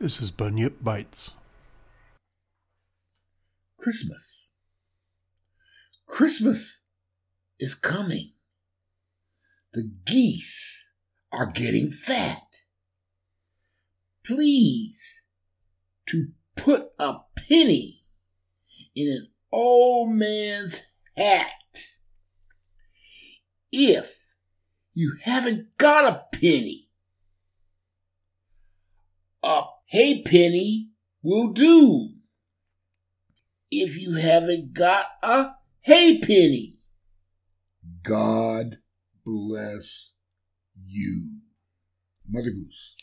This is Bunyip Bites. Christmas. Christmas is coming. The geese are getting fat. Please to put a penny in an old man's hat. If you haven't got a penny, Uh, a ha'penny will do. If you haven't got a ha'penny, God bless you. Mother Goose.